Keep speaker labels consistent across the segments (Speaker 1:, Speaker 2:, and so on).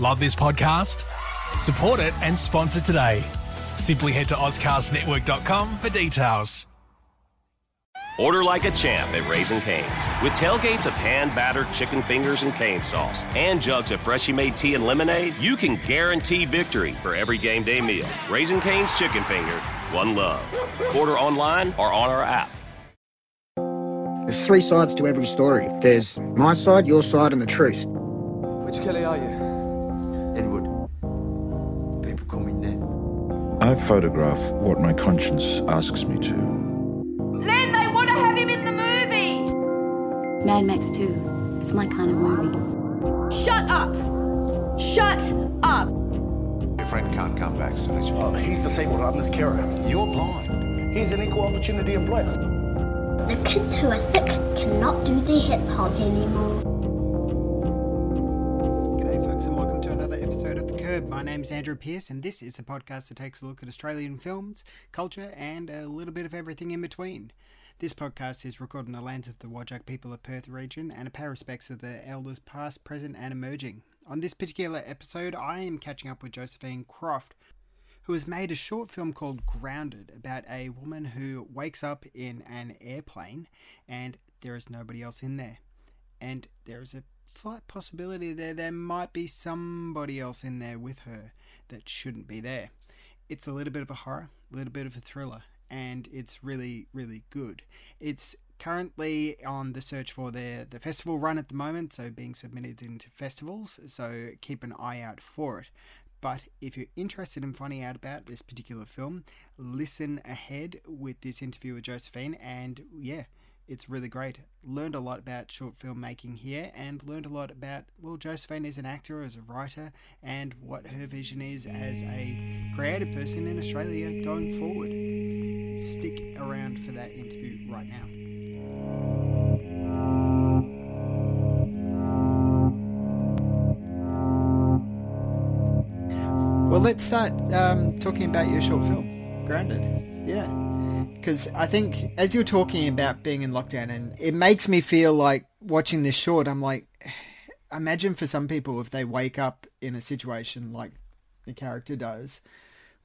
Speaker 1: Love this podcast? Support it and sponsor today. Simply head to AuscastNetwork.com for details.
Speaker 2: Order like a champ at Raising Cane's. With tailgates of hand battered chicken fingers and cane sauce and jugs of freshly made tea and lemonade, you can guarantee victory for every game day meal. Raising Cane's Chicken Finger, one love. Order online or on our app.
Speaker 3: There's three sides to every story. There's my side, your side, and the truth.
Speaker 4: Which Kelly are you?
Speaker 5: I photograph what my conscience asks me to.
Speaker 6: Len, they want to have him in the movie!
Speaker 7: Mad Max 2. It's my kind of movie.
Speaker 6: Shut up! Shut up!
Speaker 8: Your friend can't come backstage.
Speaker 9: Oh, he's disabled. I'm his carer.
Speaker 8: You're blind.
Speaker 9: He's an equal opportunity employer.
Speaker 10: The kids who are sick cannot do the hip hop anymore.
Speaker 11: Of. My name is Andrew Pearce, and this is a podcast that takes a look at Australian films, culture, and a little bit of everything in between. This podcast is recorded in the lands of the Whadjuk people of Perth region and a pay respects to the elders past, present, and emerging. On this particular episode, I am catching up with Josephine Croft, who has made a short film called Grounded about a woman who wakes up in an airplane and there is nobody else in there. And there is a slight possibility there there might be somebody else in there with her that shouldn't be there. It's a little bit of a horror, a little bit of a thriller, and it's really, really good. It's currently on the search for the the festival run at the moment, so being submitted into festivals. So keep an eye out for it. But if you're interested in finding out about this particular film, listen ahead with this interview with Josephine. And yeah, it's really great. Learned a lot about short filmmaking here and learned a lot about, well, Josephine as an actor, as a writer, and what her vision is as a creative person in Australia going forward. Stick around for that interview right now. Well, let's start um, talking about your short film, Grounded. Yeah. Because I think as you're talking about being in lockdown, and it makes me feel like watching this short, I'm like, imagine for some people if they wake up in a situation like the character does,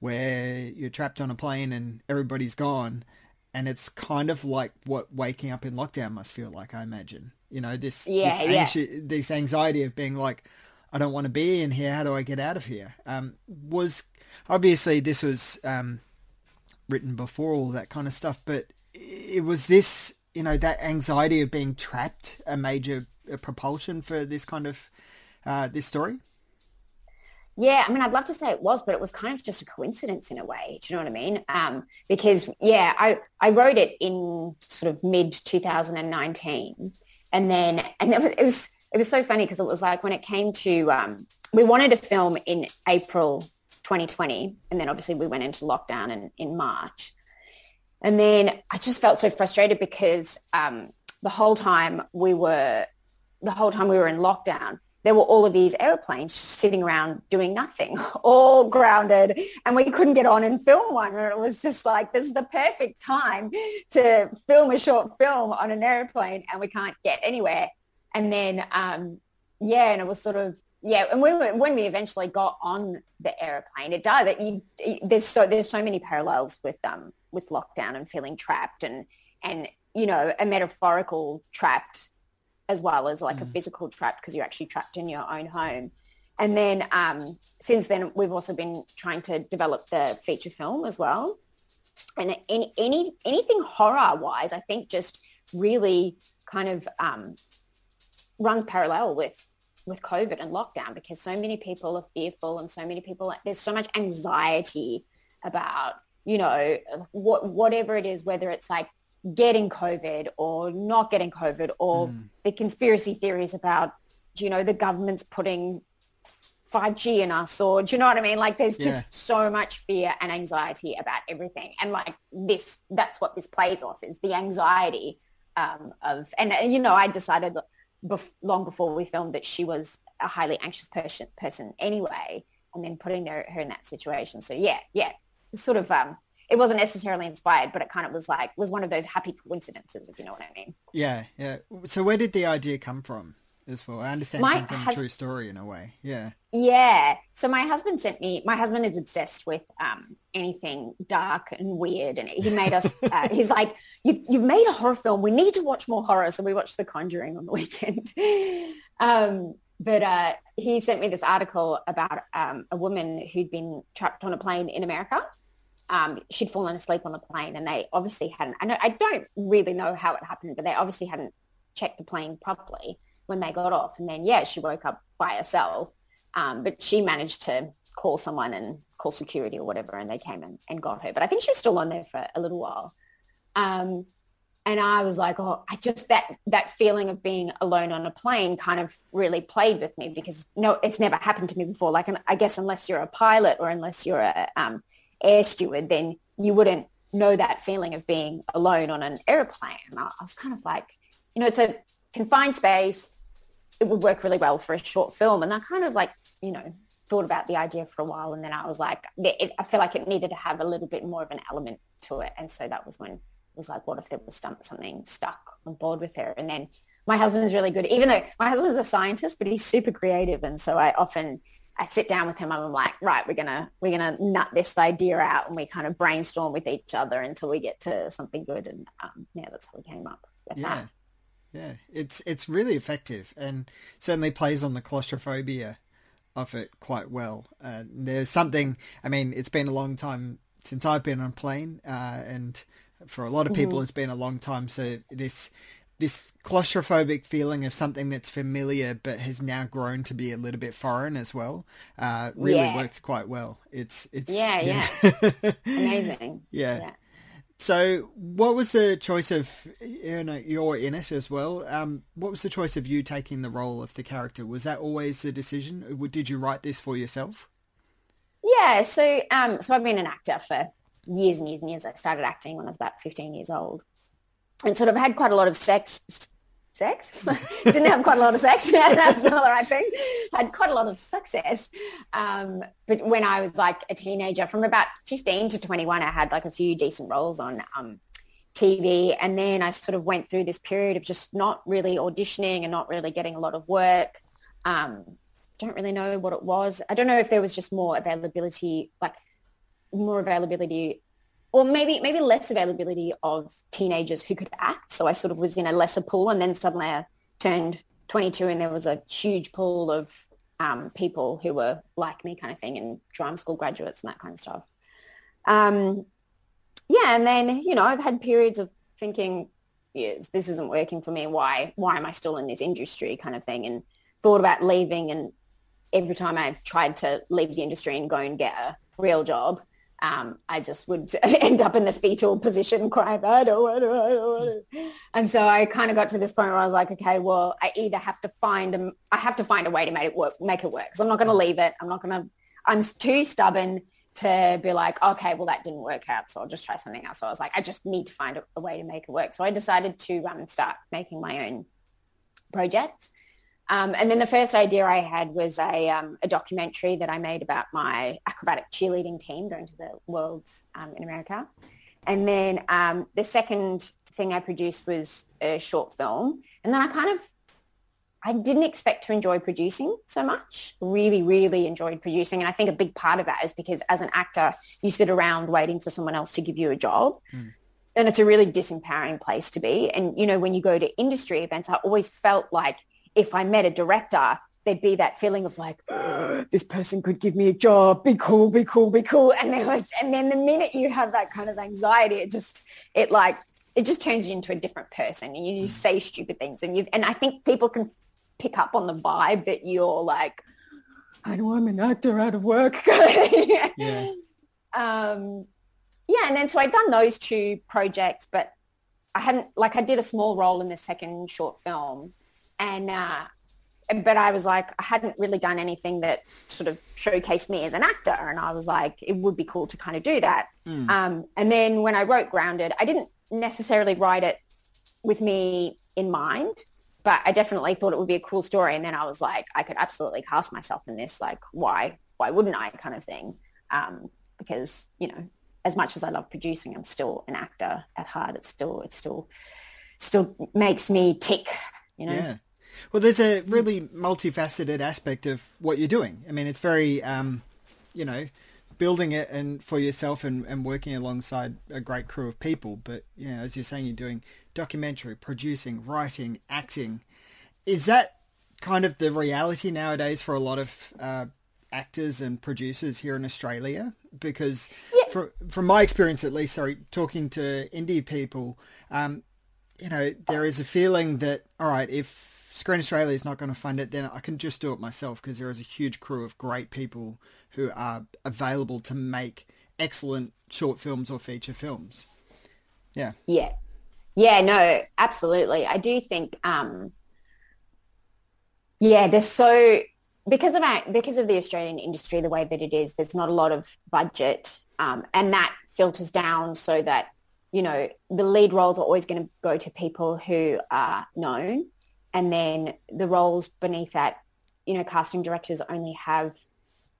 Speaker 11: where you're trapped on a plane and everybody's gone, and it's kind of like what waking up in lockdown must feel like. I imagine, you know, this
Speaker 12: yeah,
Speaker 11: this,
Speaker 12: yeah.
Speaker 11: anxi- this anxiety of being like, I don't want to be in here. How do I get out of here? Um, was obviously this was um, written before all that kind of stuff, but it was this, you know, that anxiety of being trapped a major uh, propulsion for this kind of uh, this story.
Speaker 12: Yeah, I mean, I'd love to say it was, but it was kind of just a coincidence in a way. Do you know what I mean? Um, because yeah, I I wrote it in sort of mid 2019, and then and it was, it was it was so funny because it was like when it came to um, we wanted to film in April 2020, and then obviously we went into lockdown in, in March, and then I just felt so frustrated because um, the whole time we were the whole time we were in lockdown, there were all of these airplanes sitting around doing nothing, all grounded, and we couldn't get on and film one. And it was just like, this is the perfect time to film a short film on an airplane, and we can't get anywhere. And then, um, yeah, and it was sort of, yeah, and when we, when we eventually got on the airplane, it does. It, you, it, there's so there's so many parallels with um with lockdown and feeling trapped and and you know a metaphorical trapped as well as like mm. a physical trapped because you're actually trapped in your own home. And then um, since then, we've also been trying to develop the feature film as well. And any, any anything horror wise, I think just really kind of um, runs parallel with with COVID and lockdown because so many people are fearful and so many people there's so much anxiety about you know what whatever it is, whether it's like getting COVID or not getting COVID or mm. the conspiracy theories about, you know, the government's putting 5G in us or do you know what I mean? Like there's just yeah. so much fear and anxiety about everything. And like this, that's what this plays off is the anxiety um, of, and you know, I decided bef- long before we filmed that she was a highly anxious person, person anyway, and then putting her, her in that situation. So yeah, yeah, sort of, um, it wasn't necessarily inspired, but it kind of was like was one of those happy coincidences, if you know what I mean.
Speaker 11: Yeah, yeah. So where did the idea come from as well. I understand
Speaker 12: My
Speaker 11: from
Speaker 12: hus-
Speaker 11: a true story in a way. Yeah.
Speaker 12: Yeah. So my husband sent me. My husband is obsessed with um, anything dark and weird, and he made us. Uh, he's like, "You've you've made a horror film. We need to watch more horror." So we watched The Conjuring on the weekend. um, but uh, he sent me this article about um, a woman who'd been trapped on a plane in America. Um, she'd fallen asleep on the plane, and they obviously hadn't. I, know, I don't really know how it happened, but they obviously hadn't checked the plane properly when they got off. And then, yeah, she woke up by herself, um, but she managed to call someone and call security or whatever, and they came and, and got her. But I think she was still on there for a little while. Um, and I was like, oh, I just that that feeling of being alone on a plane kind of really played with me because no, it's never happened to me before. Like, I guess unless you're a pilot or unless you're a um, air steward, then you wouldn't know that feeling of being alone on an airplane. And I was kind of like, you know, it's a confined space. It would work really well for a short film. And I kind of like, you know, thought about the idea for a while. And then I was like, it, I feel like it needed to have a little bit more of an element to it. And so that was when it was like, what if there was something stuck on board with her? And then my husband is really good, even though my husband's a scientist, but he's super creative. And so I often, I sit down with him and I'm like, right, we're going to, we're going to nut this idea out and we kind of brainstorm with each other until we get to something good. And um, yeah, that's how we came up with
Speaker 11: yeah.
Speaker 12: that.
Speaker 11: Yeah, it's it's really effective and certainly plays on the claustrophobia of it quite well. Uh, there's something. I mean, it's been a long time since I've been on a plane, uh, and for a lot of people,
Speaker 12: Mhm.
Speaker 11: it's been a long time. So this this claustrophobic feeling of something that's familiar but has now grown to be a little bit foreign as well uh, really
Speaker 12: Yeah.
Speaker 11: works quite well. It's it's
Speaker 12: Yeah,
Speaker 11: yeah.
Speaker 12: Amazing.
Speaker 11: yeah.
Speaker 12: Yeah.
Speaker 11: So, what was the choice of you know you're in it as well? Um, what was the choice of you taking the role of the character? Was that always the decision? Did you write this for yourself?
Speaker 12: Yeah, so um, so I've been an actor for years and years and years. I started acting when I was about 15 years old, and sort of had quite a lot of sex. Sex? Didn't have quite a lot of sex. That's not the right thing. Had quite a lot of success. Um, but when I was like a teenager, from about 15 to 21, I had like a few decent roles on um, TV. And then I sort of went through this period of just not really auditioning and not really getting a lot of work. Um, don't really know what it was. I don't know if there was just more availability, like more availability or maybe maybe less availability of teenagers who could act. So I sort of was in a lesser pool and then suddenly I turned 22 and there was a huge pool of um, people who were like me kind of thing and drama school graduates and that kind of stuff. Um, yeah, and then, you know, I've had periods of thinking, yes, this isn't working for me. Why, why am I still in this industry kind of thing? And thought about leaving and every time I tried to leave the industry and go and get a real job, um, I just would end up in the fetal position crying, I don't want to, I don't want to. And so I kind of got to this point where I was like, okay, well, I either have to find, a, I have to find a way to make it work, make it work. So I'm not going to leave it. I'm not going to, I'm too stubborn to be like, okay, well, that didn't work out. So I'll just try something else. So I was like, I just need to find a, a way to make it work. So I decided to um, start making my own projects. Um, and then the first idea I had was a, um, a documentary that I made about my acrobatic cheerleading team going to the Worlds um, in America. And then um, the second thing I produced was a short film. And then I kind of, I didn't expect to enjoy producing so much. Really, really enjoyed producing. And I think a big part of that is because as an actor, you sit around waiting for someone else to give you a job. And it's a really disempowering place to be. And, you know, when you go to industry events, I always felt like if I met a director, there'd be that feeling of like, this person could give me a job, be cool, be cool, be cool. And there was, and then the minute you have that kind of anxiety, it just, it like, it just turns you into a different person and you just say stupid things. And you and I think people can pick up on the vibe that you're like, I know I'm an actor out of work.
Speaker 11: Yeah.
Speaker 12: um, yeah, and then so I'd done those two projects, but I hadn't like I did a small role in the second short film, and uh, but I was like I hadn't really done anything that sort of showcased me as an actor, and I was like it would be cool to kind of do that.
Speaker 11: Mm.
Speaker 12: Um, and then when I wrote Grounded, I didn't necessarily write it with me in mind, but I definitely thought it would be a cool story. And then I was like, I could absolutely cast myself in this. Like, why, why wouldn't I kind of thing? Um, because, you know, as much as I love producing, I'm still an actor at heart. It's still, it's still, still makes me tick, you know?
Speaker 11: Yeah. Well, there's a really multifaceted aspect of what you're doing. I mean, it's very, um, you know, building it and for yourself and, and working alongside a great crew of people. But you know, as you're saying, you're doing documentary, producing, writing, acting. Is that kind of the reality nowadays for a lot of uh, actors and producers here in Australia? Because
Speaker 12: yeah.
Speaker 11: from from my experience, at least, sorry, talking to indie people, um, you know, there is a feeling that all right, if Screen Australia is not going to fund it, then I can just do it myself because there is a huge crew of great people who are available to make excellent short films or feature films. Yeah.
Speaker 12: Yeah. Yeah, no, absolutely. I do think um yeah, there's so because of our, because of the Australian industry the way that it is, there's not a lot of budget um, and that filters down so that you know the lead roles are always going to go to people who are known and then the roles beneath that you know casting directors only have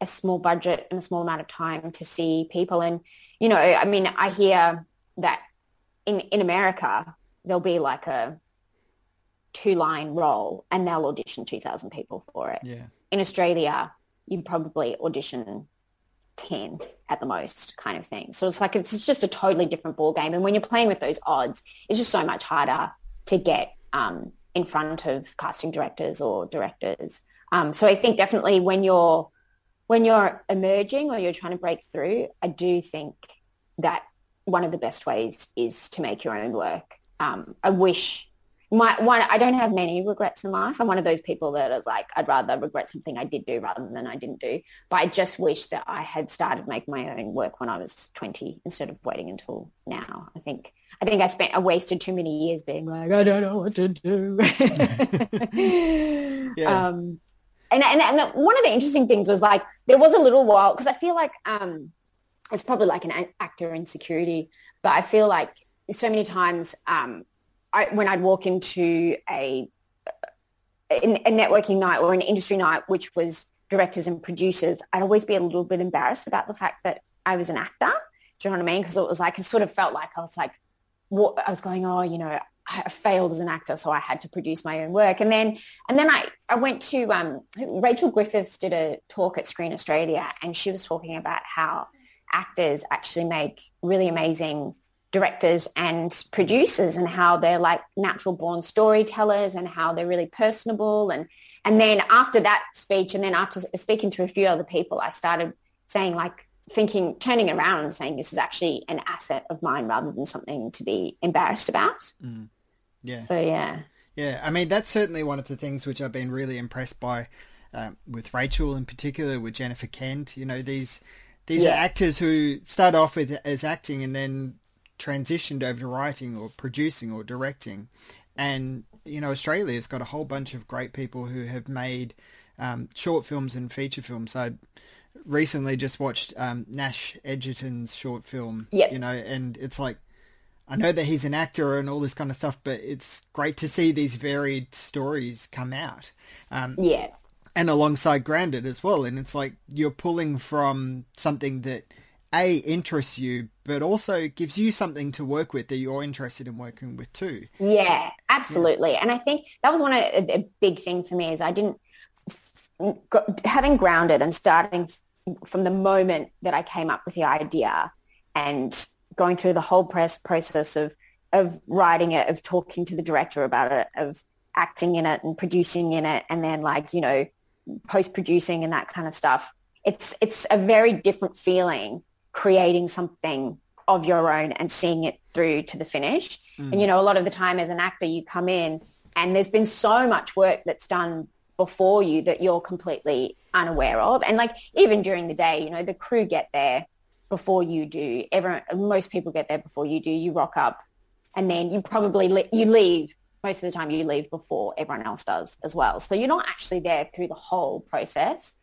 Speaker 12: a small budget and a small amount of time to see people. And you know i mean i hear that in in america there'll be like a two line role and they'll audition 2000 people for it.
Speaker 11: Yeah.
Speaker 12: In australia you probably audition 10 at the most kind of thing. So it's like it's just a totally different ball game and when you're playing with those odds it's just so much harder to get um, in front of casting directors or directors um, so i think definitely when you're when you're emerging or you're trying to break through, I do think that one of the best ways is to make your own work. Um, I wish my one. I don't have many regrets in life. I'm one of those people that is like, I'd rather regret something I did do rather than I didn't do. But I just wish that I had started making my own work when I was 20 instead of waiting until now. I think I think I spent I wasted too many years being like, I don't know what to do. yeah. Um, and, and, and one of the interesting things was like there was a little while because I feel like um, it's probably like an actor insecurity, but I feel like so many times um, I, when I'd walk into a, a networking night or an industry night, which was directors and producers, I'd always be a little bit embarrassed about the fact that I was an actor. Do you know what I mean? Because it was like it sort of felt like I was like, what I was going, oh, you know, I failed as an actor, so I had to produce my own work. And then, and then I, I went to um, Rachel Griffiths did a talk at Screen Australia, and she was talking about how actors actually make really amazing directors and producers, and how they're like natural born storytellers, and how they're really personable. And and then after that speech, and then after speaking to a few other people, I started saying like thinking, turning around and saying this is actually an asset of mine rather than something to be embarrassed about.
Speaker 11: Mm. Yeah.
Speaker 12: So yeah.
Speaker 11: Yeah, I mean that's certainly one of the things which I've been really impressed by um, with Rachel in particular, with Jennifer Kent. You know these these yeah. are actors who start off with as acting and then transitioned over to writing or producing or directing, and you know Australia's got a whole bunch of great people who have made um, short films and feature films. I recently just watched um, Nash Edgerton's short film.
Speaker 12: Yep.
Speaker 11: You know, and it's like I know that he's an actor and all this kind of stuff, but it's great to see these varied stories come out. Um,
Speaker 12: yeah.
Speaker 11: And alongside Grounded as well. And it's like you're pulling from something that A, interests you, but also gives you something to work with that you're interested in working with too.
Speaker 12: Yeah, absolutely. Yeah. And I think that was one of a, a big thing for me is I didn't, having Grounded and starting from the moment that I came up with the idea and going through the whole press process of of writing it, of talking to the director about it, of acting in it and producing in it, and then like you know post producing and that kind of stuff. It's it's a very different feeling creating something of your own and seeing it through to the finish. Mm. And you know, a lot of the time as an actor, you come in and there's been so much work that's done before you that you're completely unaware of. And like even during the day, you know, the crew get there before you do. Everyone, most people get there before you do. You rock up, and then you probably le- you leave. Most of the time, you leave before everyone else does as well. So you're not actually there through the whole process.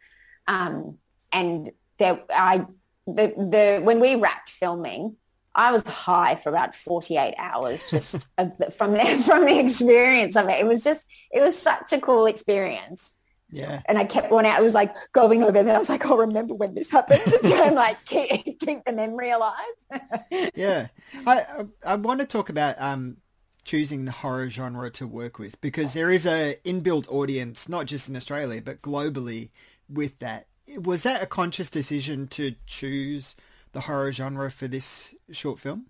Speaker 12: Um, and there, I the the when we wrapped filming, I was high for about 48 hours just the, from the, from the experience of it. It was just, it was such a cool experience.
Speaker 11: Yeah.
Speaker 12: And I kept going out. I was like going over there. I was like, oh, remember when this happened to try and like keep, keep the memory alive.
Speaker 11: yeah. I, I want to talk about um, choosing the horror genre to work with? Because there is a inbuilt audience, not just in Australia but globally, with that. Was that a conscious decision to choose the horror genre for this short film?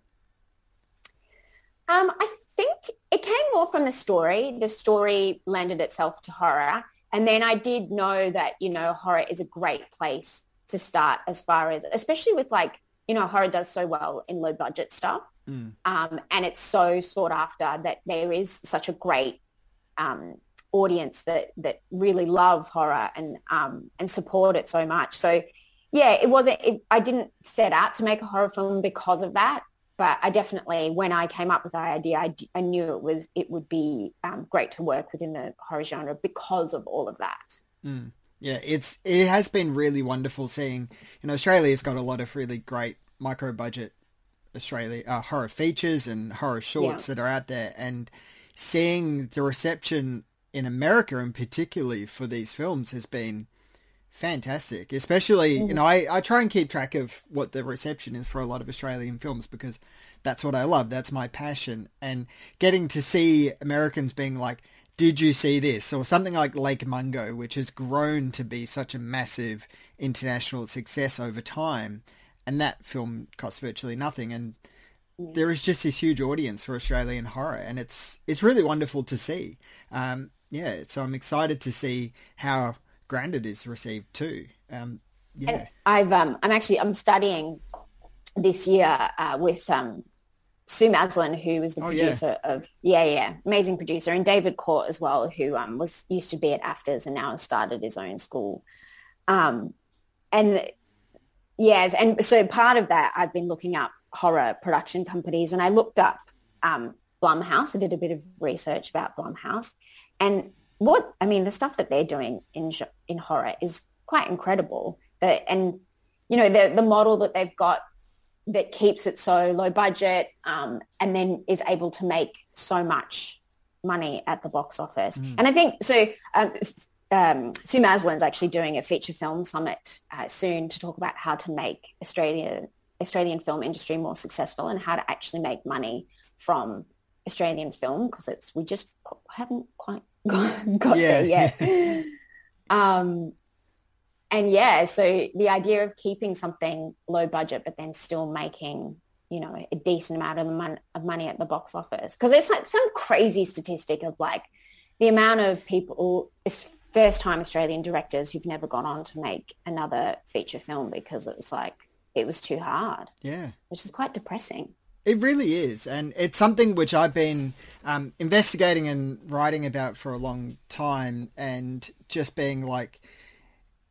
Speaker 12: Um, I think it came more from the story. The story lended itself to horror. And then I did know that, you know, horror is a great place to start as far as, especially with like, you know, horror does so well in low budget stuff. Mm. Um, and it's so sought after that there is such a great um, audience that, that really love horror and, um, and support it so much. So yeah, it wasn't, it, I didn't set out to make a horror film because of that but I definitely, when I came up with the idea, I, I knew it was it would be um, great to work within the horror genre because of all of that.
Speaker 11: Mm. Yeah, it's it has been really wonderful seeing. You know, Australia's got a lot of really great micro budget Australia uh, horror features and horror shorts yeah. that are out there, and seeing the reception in America, and particularly for these films, has been fantastic. Especially, you know, I, I try and keep track of what the reception is for a lot of Australian films because that's what I love. That's my passion. And getting to see Americans being like, did you see this? Or something like Lake Mungo, which has grown to be such a massive international success over time. And that film cost virtually nothing. And there is just this huge audience for Australian horror. And it's, it's really wonderful to see. Um, yeah, so I'm excited to see how Grounded is received too. Um, yeah, and
Speaker 12: I've um, I'm actually I'm studying this year uh, with um, Sue Maslin, who was the oh, producer yeah. of yeah yeah amazing producer, and David Court as well, who um, was used to be at AFTRS and now has started his own school. Um, and yes, and so part of that I've been looking up horror production companies, and I looked up um, Blumhouse. I did a bit of research about Blumhouse, and what I mean, the stuff that they're doing in in horror is quite incredible. That and you know the the model that they've got that keeps it so low budget um, and then is able to make so much money at the box office. Mm. And I think so. Um, um, Sue Maslin's actually doing a feature film summit uh, soon to talk about how to make Australia Australian film industry more successful and how to actually make money from Australian film because it's we just haven't quite got, got yeah. there yet. um, and yeah, so the idea of keeping something low budget, but then still making, you know, a decent amount of, mon- of money at the box office. Because there's like some crazy statistic of like the amount of people, first time Australian directors who've never gone on to make another feature film because it was like, it was too hard.
Speaker 11: Yeah.
Speaker 12: Which is quite depressing.
Speaker 11: It really is, and it's something which I've been um, investigating and writing about for a long time, and just being like,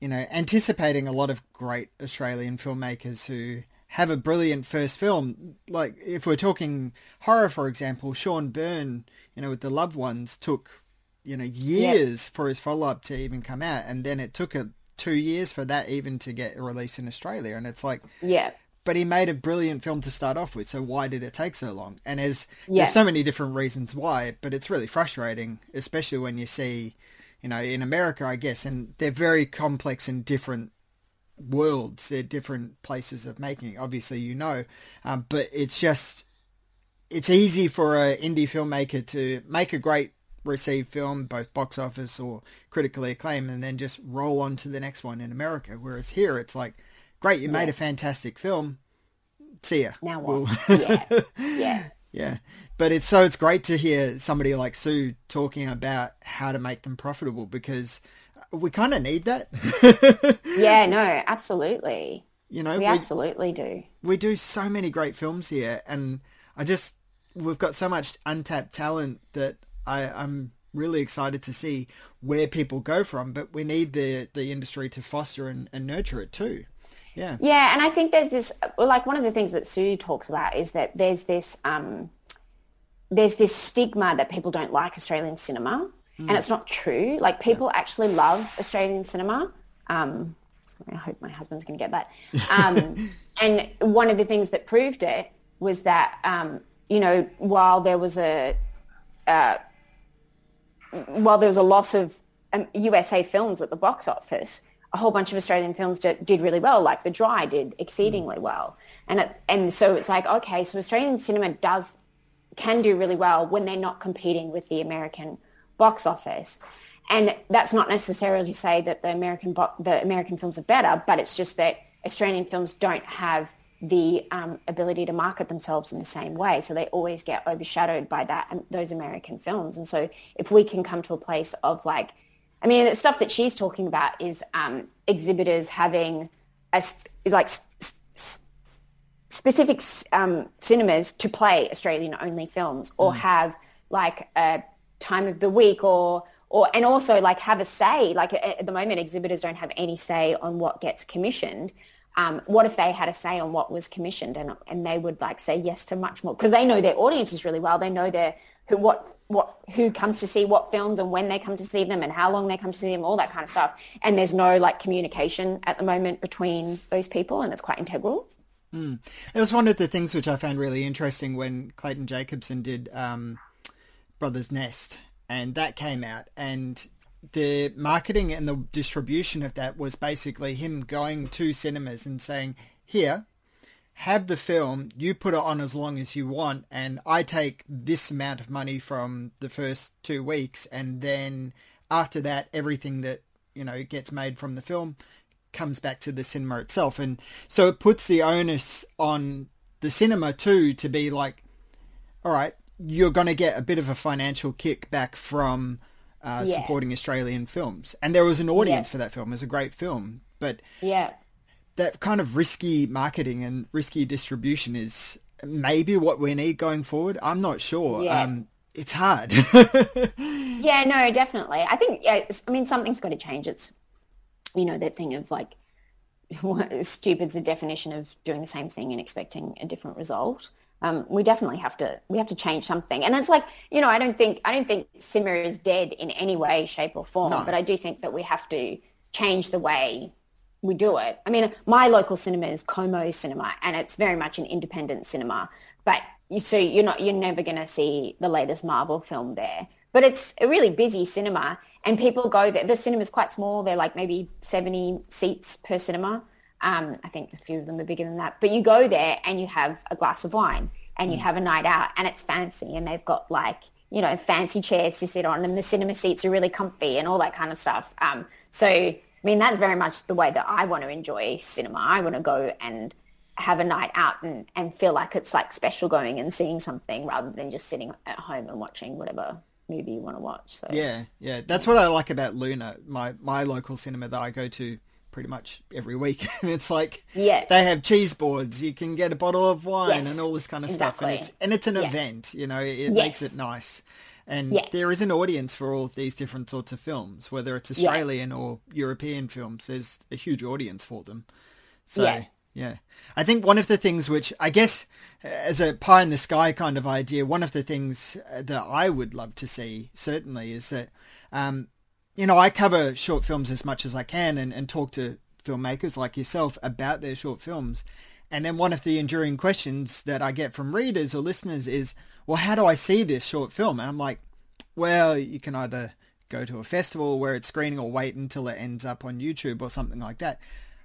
Speaker 11: you know, anticipating a lot of great Australian filmmakers who have a brilliant first film. Like if we're talking horror, for example, Sean Byrne, you know, with The Loved Ones, took you know years yep. for his follow up to even come out, and then it took a two years for that even to get released in Australia, and it's like,
Speaker 12: yeah
Speaker 11: but he made a brilliant film to start off with. So why did it take so long? And there's yeah. there's so many different reasons why, but it's really frustrating, especially when you see, you know, in America, I guess, and they're very complex and different worlds. They're different places of making. Obviously, you know, um, but it's just it's easy for an indie filmmaker to make a great received film, both box office or critically acclaimed, and then just roll on to the next one in America. Whereas here, it's like great, you yeah. made a fantastic film. See ya.
Speaker 12: Now what? yeah. Yeah.
Speaker 11: Yeah. But it's so it's great to hear somebody like Sue talking about how to make them profitable because we kind of need that.
Speaker 12: yeah, no, absolutely.
Speaker 11: You know,
Speaker 12: we, we absolutely do.
Speaker 11: We do so many great films here and I just we've got so much untapped talent that I, I'm really excited to see where people go from, but we need the the industry to foster and, and nurture it too. Yeah.
Speaker 12: Yeah, and I think there's this like one of the things that Sue talks about is that there's this um, there's this stigma that people don't like Australian cinema, mm. and it's not true. Like people yeah. actually love Australian cinema. Um, I hope my husband's going to get that. Um, and one of the things that proved it was that um, you know while there was a uh, while there was a loss of USA um, films at the box office, a whole bunch of Australian films did, did really well, like The Dry did exceedingly well. And it, and so it's like, okay, so Australian cinema does can do really well when they're not competing with the American box office. And that's not necessarily to say that the American bo- the American films are better, but it's just that Australian films don't have the um, ability to market themselves in the same way. So they always get overshadowed by that and those American films. And so if we can come to a place of like, I mean, the stuff that she's talking about is um, exhibitors having a, like specific um, cinemas to play Australian only films or mm. have like a time of the week or or and also like have a say. Like at the moment exhibitors don't have any say on what gets commissioned. Um, what if they had a say on what was commissioned and and they would like say yes to much more? Because they know their audiences really well. They know their who what what who comes to see what films and when they come to see them and how long they come to see them all that kind of stuff and there's no like communication at the moment between those people and it's quite integral
Speaker 11: Mm. It was one of the things which I found really interesting when Clayton Jacobson did um, Brothers Nest, and that came out, and the marketing and the distribution of that was basically him going to cinemas and saying, "Here, have the film. You put it on as long as you want, and I take this amount of money from the first two weeks, and then after that, everything that you know gets made from the film." comes back to the cinema itself. And so it puts the onus on the cinema too to be like, all right, you're going to get a bit of a financial kick back from uh, yeah. supporting Australian films. And there was an audience yeah. for that film. It was a great film. But
Speaker 12: yeah,
Speaker 11: that kind of risky marketing and risky distribution is maybe what we need going forward. I'm not sure. Yeah. Um, it's hard.
Speaker 12: yeah, no, definitely. I think, yeah, I mean, something's got to change. It's you know, that thing of like, stupid's the definition of doing the same thing and expecting a different result. Um, we definitely have to we have to change something and it's like you know i don't think i don't think cinema is dead in any way shape or form no. but i do think that we have to change the way we do it i mean my local cinema is como cinema and it's very much an independent cinema but you, so you're not you're never going to see the latest marvel film there but it's a really busy cinema and people go there. The cinema's quite small. They're like maybe 70 seats per cinema. Um, I think a few of them are bigger than that. But you go there and you have a glass of wine and you mm. have a night out and it's fancy and they've got like, you know, fancy chairs to sit on and the cinema seats are really comfy and all that kind of stuff. Um, so, I mean, that's very much the way that I want to enjoy cinema. I want to go and have a night out and, and feel like it's like special going and seeing something rather than just sitting at home and watching whatever movie you want to watch. So
Speaker 11: yeah, yeah, that's what I like about Luna, my my local cinema that I go to pretty much every week. it's like
Speaker 12: yeah,
Speaker 11: they have cheese boards. You can get a bottle of wine yes, and all this kind of exactly. stuff, and it's and it's an yeah. event. You know, it yes. makes it nice. And yeah. there is an audience for all these different sorts of films, whether it's Australian yeah. or European films. There's a huge audience for them. So yeah. I think one of the things which I guess as a pie in the sky kind of idea, one of the things uh, that I would love to see certainly is that, um, you know, I cover short films as much as I can and, and talk to filmmakers like yourself about their short films. And then one of the enduring questions that I get from readers or listeners is, well, how do I see this short film? And I'm like, well, you can either go to a festival where it's screening or wait until it ends up on YouTube or something like that.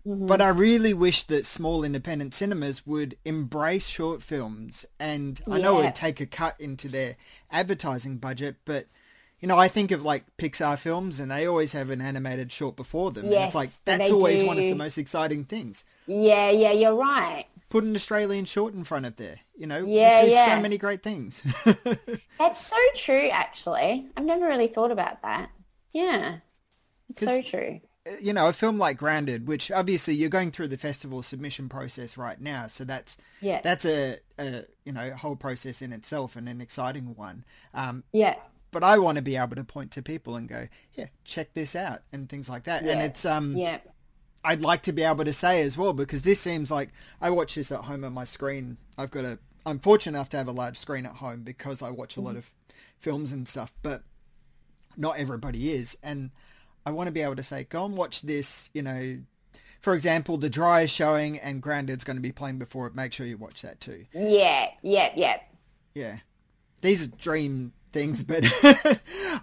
Speaker 11: Mm-hmm. But I really wish that small independent cinemas would embrace short films. And I know it would take a cut into their advertising budget, but you know, I think of like Pixar films and they always have an animated short before them. Yes, and it's like that's always do. one of the most exciting things.
Speaker 12: Yeah, yeah, you're right.
Speaker 11: Put an Australian short in front of there. You know,
Speaker 12: yeah, do
Speaker 11: yeah. so many great things.
Speaker 12: that's so true actually. I've never really thought about that. Yeah. It's so true
Speaker 11: you know, a film like Grounded, which obviously you're going through the festival submission process right now, so that's
Speaker 12: yeah,
Speaker 11: that's a, a you know whole process in itself and an exciting one. Um,
Speaker 12: yeah.
Speaker 11: But I want to be able to point to people and go, yeah, check this out and things like that.
Speaker 12: Yeah.
Speaker 11: And it's um,
Speaker 12: yeah.
Speaker 11: I'd like to be able to say as well because this seems like I watch this at home on my screen. I've got a I'm fortunate enough to have a large screen at home because I watch a lot mm-hmm. of films and stuff, but not everybody is and I want to be able to say, go and watch this, you know, for example, The Dry is showing and Grounded's going to be playing before it. Make sure you watch that too.
Speaker 12: Yeah, yeah, yeah.
Speaker 11: Yeah. These are dream things, but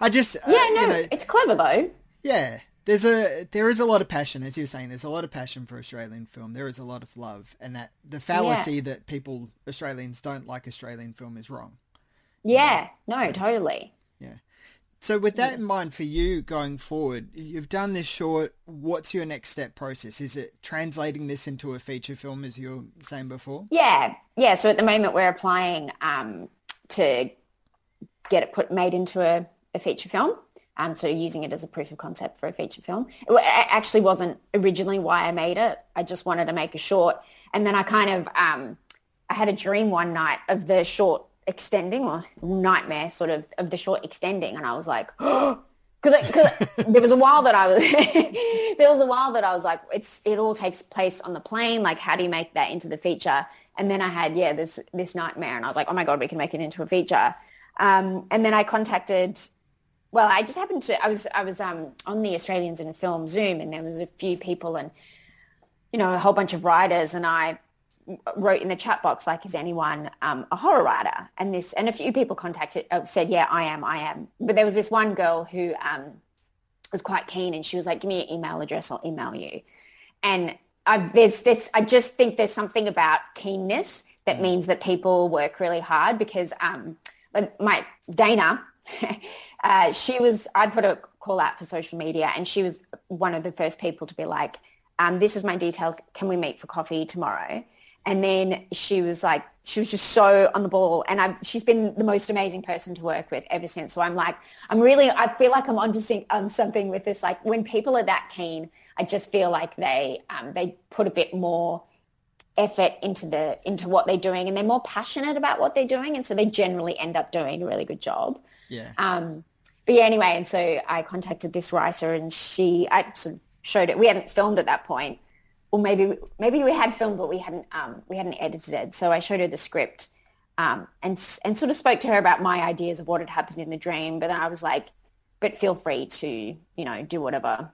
Speaker 11: I just...
Speaker 12: Uh, yeah, uh, no, you know, it's clever though.
Speaker 11: Yeah. There's a there is a lot of passion, as you're saying. There's a lot of passion for Australian film. There is a lot of love, and that the fallacy yeah. that people Australians don't like Australian film is wrong.
Speaker 12: Yeah, no, totally.
Speaker 11: Yeah. So with that in mind for you going forward, you've done this short. What's your next step process? Is it translating this into a feature film, as you were saying before?
Speaker 12: Yeah, yeah. So at the moment we're applying um, to get it put made into a, a feature film. Um, so using it as a proof of concept for a feature film. It actually wasn't originally why I made it. I just wanted to make a short. And then I kind of, um, I had a dream one night of the short extending or nightmare sort of of the short extending. And I was like, because there was a while that I was there was a while that I was like, it's it all takes place on the plane. Like, how do you make that into the feature? And then I had yeah this this nightmare, and I was like, oh my god, we can make it into a feature. Um, and then I contacted well, I just happened to I was I was um, on the Australians in Film Zoom, and there was a few people and you know a whole bunch of writers, and I wrote in the chat box like, is anyone um, a horror writer? And this and a few people contacted uh, said, yeah, I am, I am. But there was this one girl who um, was quite keen, and she was like, give me your email address, I'll email you. And I, there's this, I just think there's something about keenness that means that people work really hard because um, my Dayna uh, she was, I put a call out for social media and she was one of the first people to be like, um, this is my details. Can we meet for coffee tomorrow? And then she was like, she was just so on the ball. And i she's been the most amazing person to work with ever since. So I'm like, I'm really, I feel like I'm onto um, something with this. Like when people are that keen, I just feel like they, um, they put a bit more effort into the into what they're doing and they're more passionate about what they're doing and so they generally end up doing a really good job
Speaker 11: yeah.
Speaker 12: Um, but yeah, anyway, and so I contacted this writer, and she I sort of showed it. We hadn't filmed at that point, or maybe maybe we had filmed, but we hadn't um, we hadn't edited it. So I showed her the script, um, and and sort of spoke to her about my ideas of what had happened in the dream. But then I was like, but feel free to you know do whatever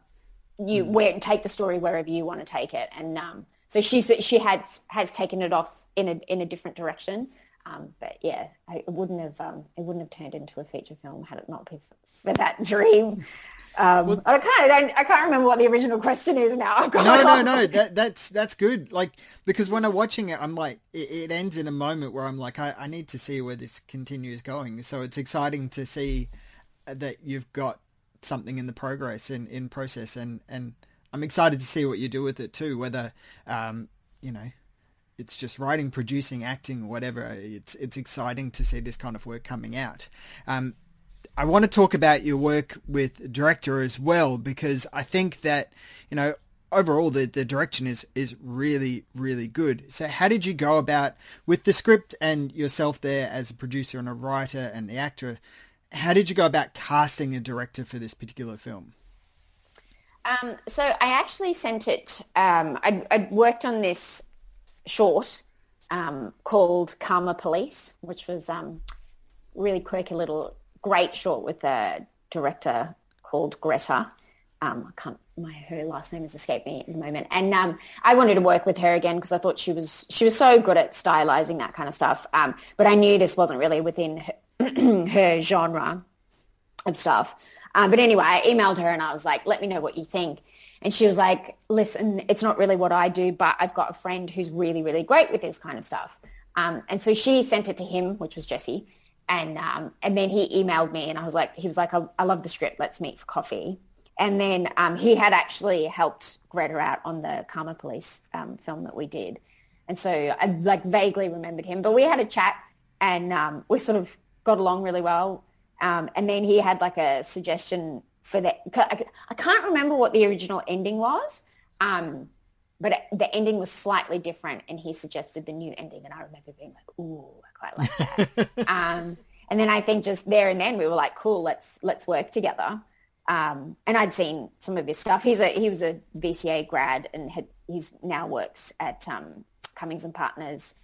Speaker 12: you mm. where take the story wherever you want to take it. And um, so she she has has taken it off in a in a different direction. Um, but yeah, I, it wouldn't have um, it wouldn't have turned into a feature film had it not been for, for that dream. Um, well, I kind of don't, I can't remember what the original question is now.
Speaker 11: no, no, no. That that's that's good. Like because when I'm watching it, I'm like, it, it ends in a moment where I'm like, I, I need to see where this continues going. So it's exciting to see that you've got something in the progress in in process, and and I'm excited to see what you do with it too. Whether um, you know it's just writing, producing, acting, whatever. It's it's exciting to see this kind of work coming out. Um, I want to talk about your work with director as well because I think that you know overall the, the direction is is really really good. So how did you go about with the script and yourself there as a producer and a writer and the actor? How did you go about casting a director for this particular film?
Speaker 12: Um, so I actually sent it. Um, I'd, I'd, worked on this short um, called Karma Police, which was um, really quirky little great short with a director called Greta. Um, I can't, my her last name has escaped me at the moment. And um, I wanted to work with her again because I thought she was she was so good at stylizing that kind of stuff. Um, but I knew this wasn't really within her, her genre of stuff. Um, but anyway, I emailed her and I was like, "Let me know what you think." And she was like, listen, it's not really what I do, but I've got a friend who's really, really great with this kind of stuff. Um, and so she sent it to him, which was Jesse. And, um, and then he emailed me and I was like, he was like, I, I love the script. Let's meet for coffee. And then um, he had actually helped Greta out on the Karma Police um, film that we did. And so I like vaguely remembered him, but we had a chat and um, we sort of got along really well. Um, and then he had like a suggestion for that. I can't remember what the original ending was, um, but the ending was slightly different, and he suggested the new ending, and I remember being like, "Ooh, I quite like that." um, and then I think just there and then we were like, "Cool, let's let's work together." Um, and I'd seen some of his stuff. He's a he was a VCA grad, and had he's now works at um, Cummins and Partners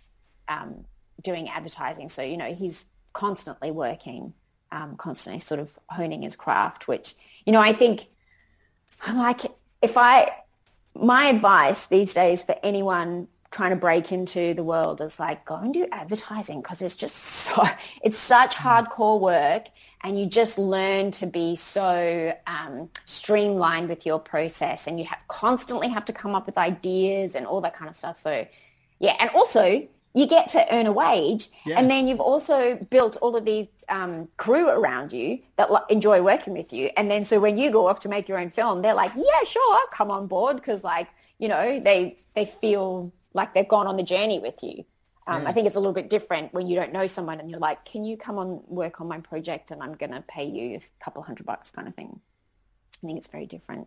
Speaker 12: um, doing advertising. So you know he's constantly working um, constantly sort of honing his craft, which, you know, I think I'm like, if I, my advice these days for anyone trying to break into the world is like, go and do advertising because it's just so, it's such mm. hardcore work and you just learn to be so um, streamlined with your process and you have constantly have to come up with ideas and all that kind of stuff. So yeah, and also you get to earn a wage
Speaker 11: Yeah.
Speaker 12: and then you've also built all of these um, crew around you that lo- enjoy working with you and then so when you go off to make your own film they're like yeah sure come on board because like you know they they feel like they've gone on the journey with you um,
Speaker 11: Yeah.
Speaker 12: I think it's a little bit different when you don't know someone and you're like can you come on work on my project and I'm gonna pay you a couple hundred bucks kind of thing I think it's very different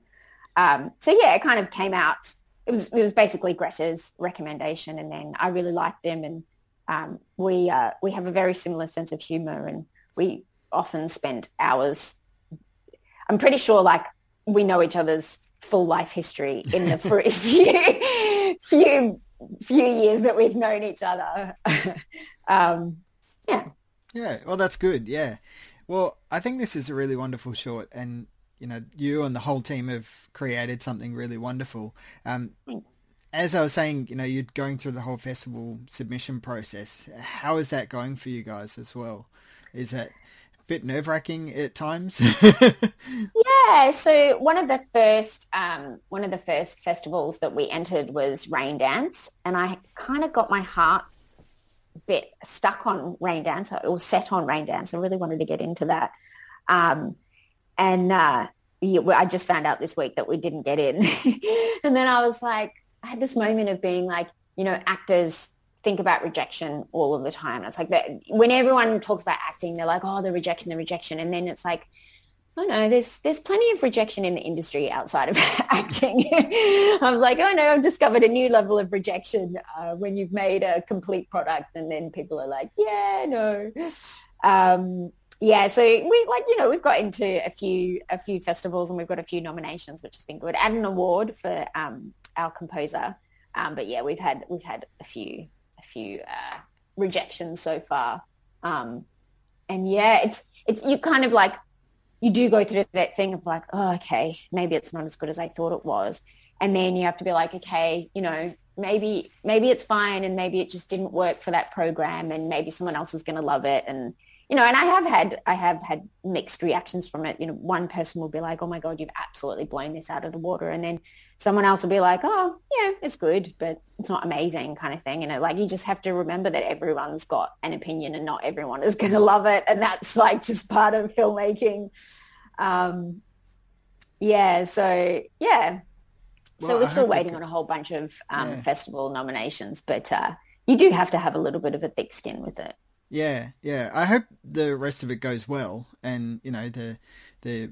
Speaker 12: um, so yeah, it kind of came out. It was it was basically Greta's recommendation, and then I really liked him, and um, we uh, we have a very similar sense of humor, and we often spend hours. I'm pretty sure, like we know each other's full life history in the few few few years that we've known each other. um, yeah,
Speaker 11: Yeah, well, that's good. Yeah. Well, I think this is a really wonderful short, and you know, you and the whole team have created something really wonderful. Um, as I was saying, you know, you're going through the whole festival submission process. How is that going for you guys as well? Is that a bit nerve wracking at times?
Speaker 12: Yeah, so one of the first um, one of the first festivals that we entered was Raindance, and I kind of got my heart bit stuck on Raindance or set on Rain Dance. I really wanted to get into that, um, and uh, I just found out this week that we didn't get in, and then I was like, I had this moment of being like, you know, actors think about rejection all of the time. It's like that when everyone talks about acting, they're like, oh, the rejection, the rejection, and then it's like I know there's there's plenty of rejection in the industry outside of acting. I was like, oh no, I've discovered a new level of rejection uh, when you've made a complete product, and then people are like, yeah, no, um, yeah. So we like you know we've got into a few a few festivals and we've got a few nominations, which has been good, and an award for um, our composer. Um, but yeah, we've had we've had a few a few uh, rejections so far, um, and yeah, it's it's you kind of like you do go through that thing of like, oh, okay, maybe it's not as good as I thought it was. And then you have to be like, okay, you know, maybe maybe it's fine and maybe it just didn't work for that program and maybe someone else is going to love it. And, you know, and I have had I have had mixed reactions from it. You know, one person will be like, oh my God, you've absolutely blown this out of the water. And then someone else will be like, oh, yeah, it's good, but it's not amazing kind of thing. And it, like, you just have to remember that everyone's got an opinion and not everyone is going to love it. And that's like just part of filmmaking. Um, yeah. So, yeah. So
Speaker 11: Well,
Speaker 12: we're
Speaker 11: I
Speaker 12: still waiting on a whole bunch of um,
Speaker 11: Yeah.
Speaker 12: festival nominations, but uh, you do have to have a little bit of a thick skin with it.
Speaker 11: Yeah, yeah. I hope the rest of it goes well, and you know the the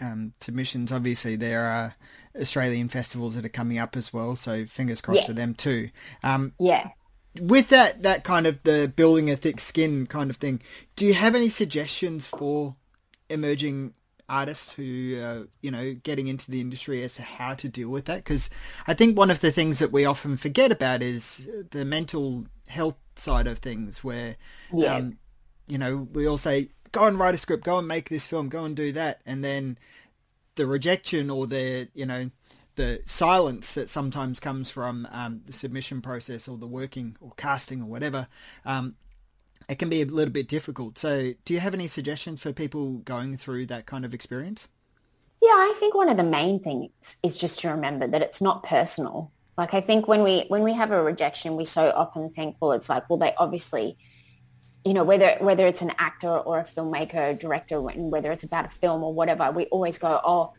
Speaker 11: um, submissions. Obviously, there are Australian festivals that are coming up as well, so fingers crossed
Speaker 12: Yeah.
Speaker 11: for them too. Um,
Speaker 12: Yeah.
Speaker 11: with that that kind of the building a thick skin kind of thing, do you have any suggestions for emerging artists who uh, you know getting into the industry as to how to deal with that? Because I think one of the things that we often forget about is the mental health side of things, where
Speaker 12: Yeah.
Speaker 11: um, you know we all say go and write a script, go and make this film, go and do that, and then the rejection or the you know the silence that sometimes comes from um, the submission process or the working or casting or whatever um, it can be a little bit difficult so do you have any suggestions for people going through that kind of experience
Speaker 12: Yeah, I think one of the main things is just to remember that it's not personal. Like I think when we when we have a rejection, we so often think, well, it's like, well, they obviously, you know, whether whether it's an actor or a filmmaker, director, when- whether it's about a film or whatever, we always go, oh,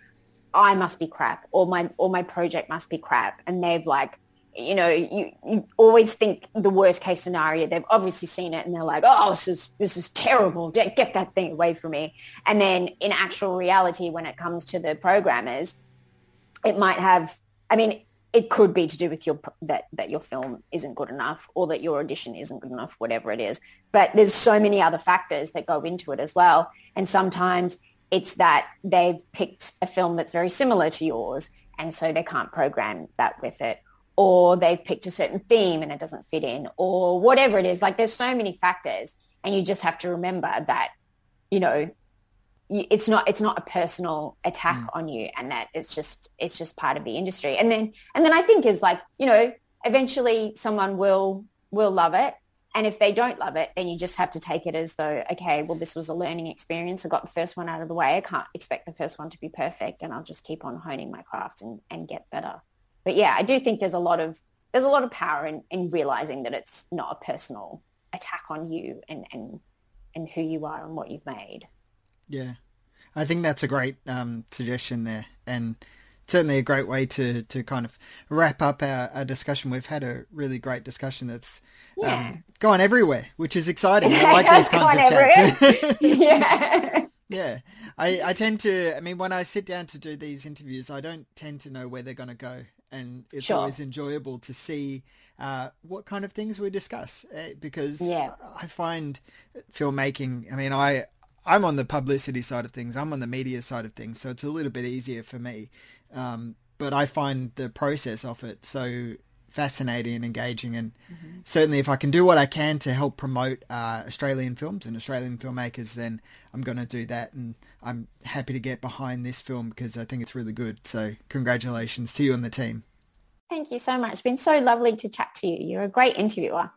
Speaker 12: I must be crap, or my or my project must be crap, and they've like, you know, you, you always think the worst case scenario. They've obviously seen it, and they're like, oh, this is this is terrible. Get get that thing away from me. And then in actual reality, when it comes to the programmers, it might have. I mean, it could be to do with your that that your film isn't good enough, or that your audition isn't good enough, whatever it is. But there's so many other factors that go into it as well, and sometimes it's that they've picked a film that's very similar to yours, and so they can't program that with it. Or they've picked a certain theme and it doesn't fit in, or whatever it is. Like there's so many factors, and you just have to remember that, you know, it's not it's not a personal attack mm. on you and that it's just it's just part of the industry. And then and then i think is like you know eventually someone will will love it. And if they don't love it then you just have to take it as though okay well this was a learning experience. I got the first one out of the way. I can't expect the first one to be perfect and i'll just keep on honing my craft and, and get better. But yeah i do think there's a lot of there's a lot of power in, in realizing that it's not a personal attack on you and, and, and who you are and what you've made.
Speaker 11: Yeah. I think that's a great um, suggestion there. And certainly a great way to, to kind of wrap up our, our discussion. We've had a really great discussion that's yeah. um, gone everywhere, which is exciting. I like these kinds of chats. yeah. Yeah, I, I tend to. I mean, when I sit down to do these interviews, I don't tend to know where they're going to go, and it's sure. always enjoyable to see uh, what kind of things we discuss uh, because yeah. I find filmmaking. I mean, I I'm on the publicity side of things. I'm on the media side of things, so it's a little bit easier for me. Um, but I find the process of it so fascinating and engaging. And mm-hmm. certainly, if I can do what I can to help promote uh, Australian films and Australian filmmakers, then I'm going to do that. And I'm happy to get behind this film because I think it's really good. So, congratulations to you and the team.
Speaker 12: Thank you so much. It's been so lovely to chat to you. You're a great interviewer.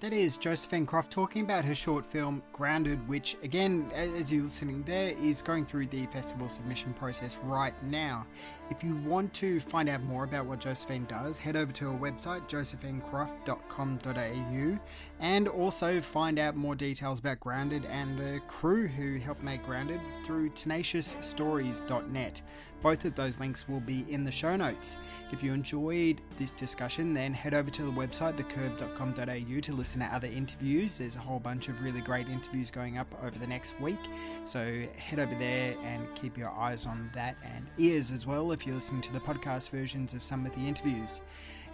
Speaker 11: That is Josephine Croft talking about her short film Grounded, which, again, as you're listening there, is going through the festival submission process right now. If you want to find out more about what Josephine does, head over to her website, josephinecroft.com.au, and also find out more details about Grounded and the crew who helped make Grounded through tenaciousstories.net. Both of those links will be in the show notes. If you enjoyed this discussion, then head over to the website, thecurb.com.au, to listen to other interviews. There's a whole bunch of really great interviews going up over the next week. So head over there and keep your eyes on that and ears as well if you're listening to the podcast versions of some of the interviews.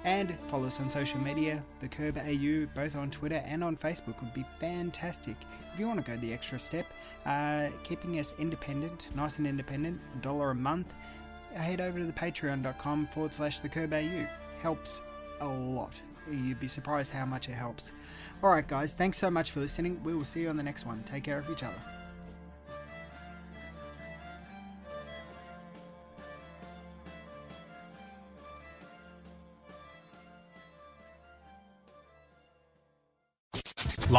Speaker 11: And follow us on social media, The Curb AU, both on Twitter and on Facebook would be fantastic. If you want to go the extra step, uh, keeping us independent, nice and independent, a dollar a month, head over to the patreon.com forward slash The Curb AU. Helps a lot. You'd be surprised how much it helps. Alright, guys, thanks so much for listening. We will see you on the next one. Take care of each other.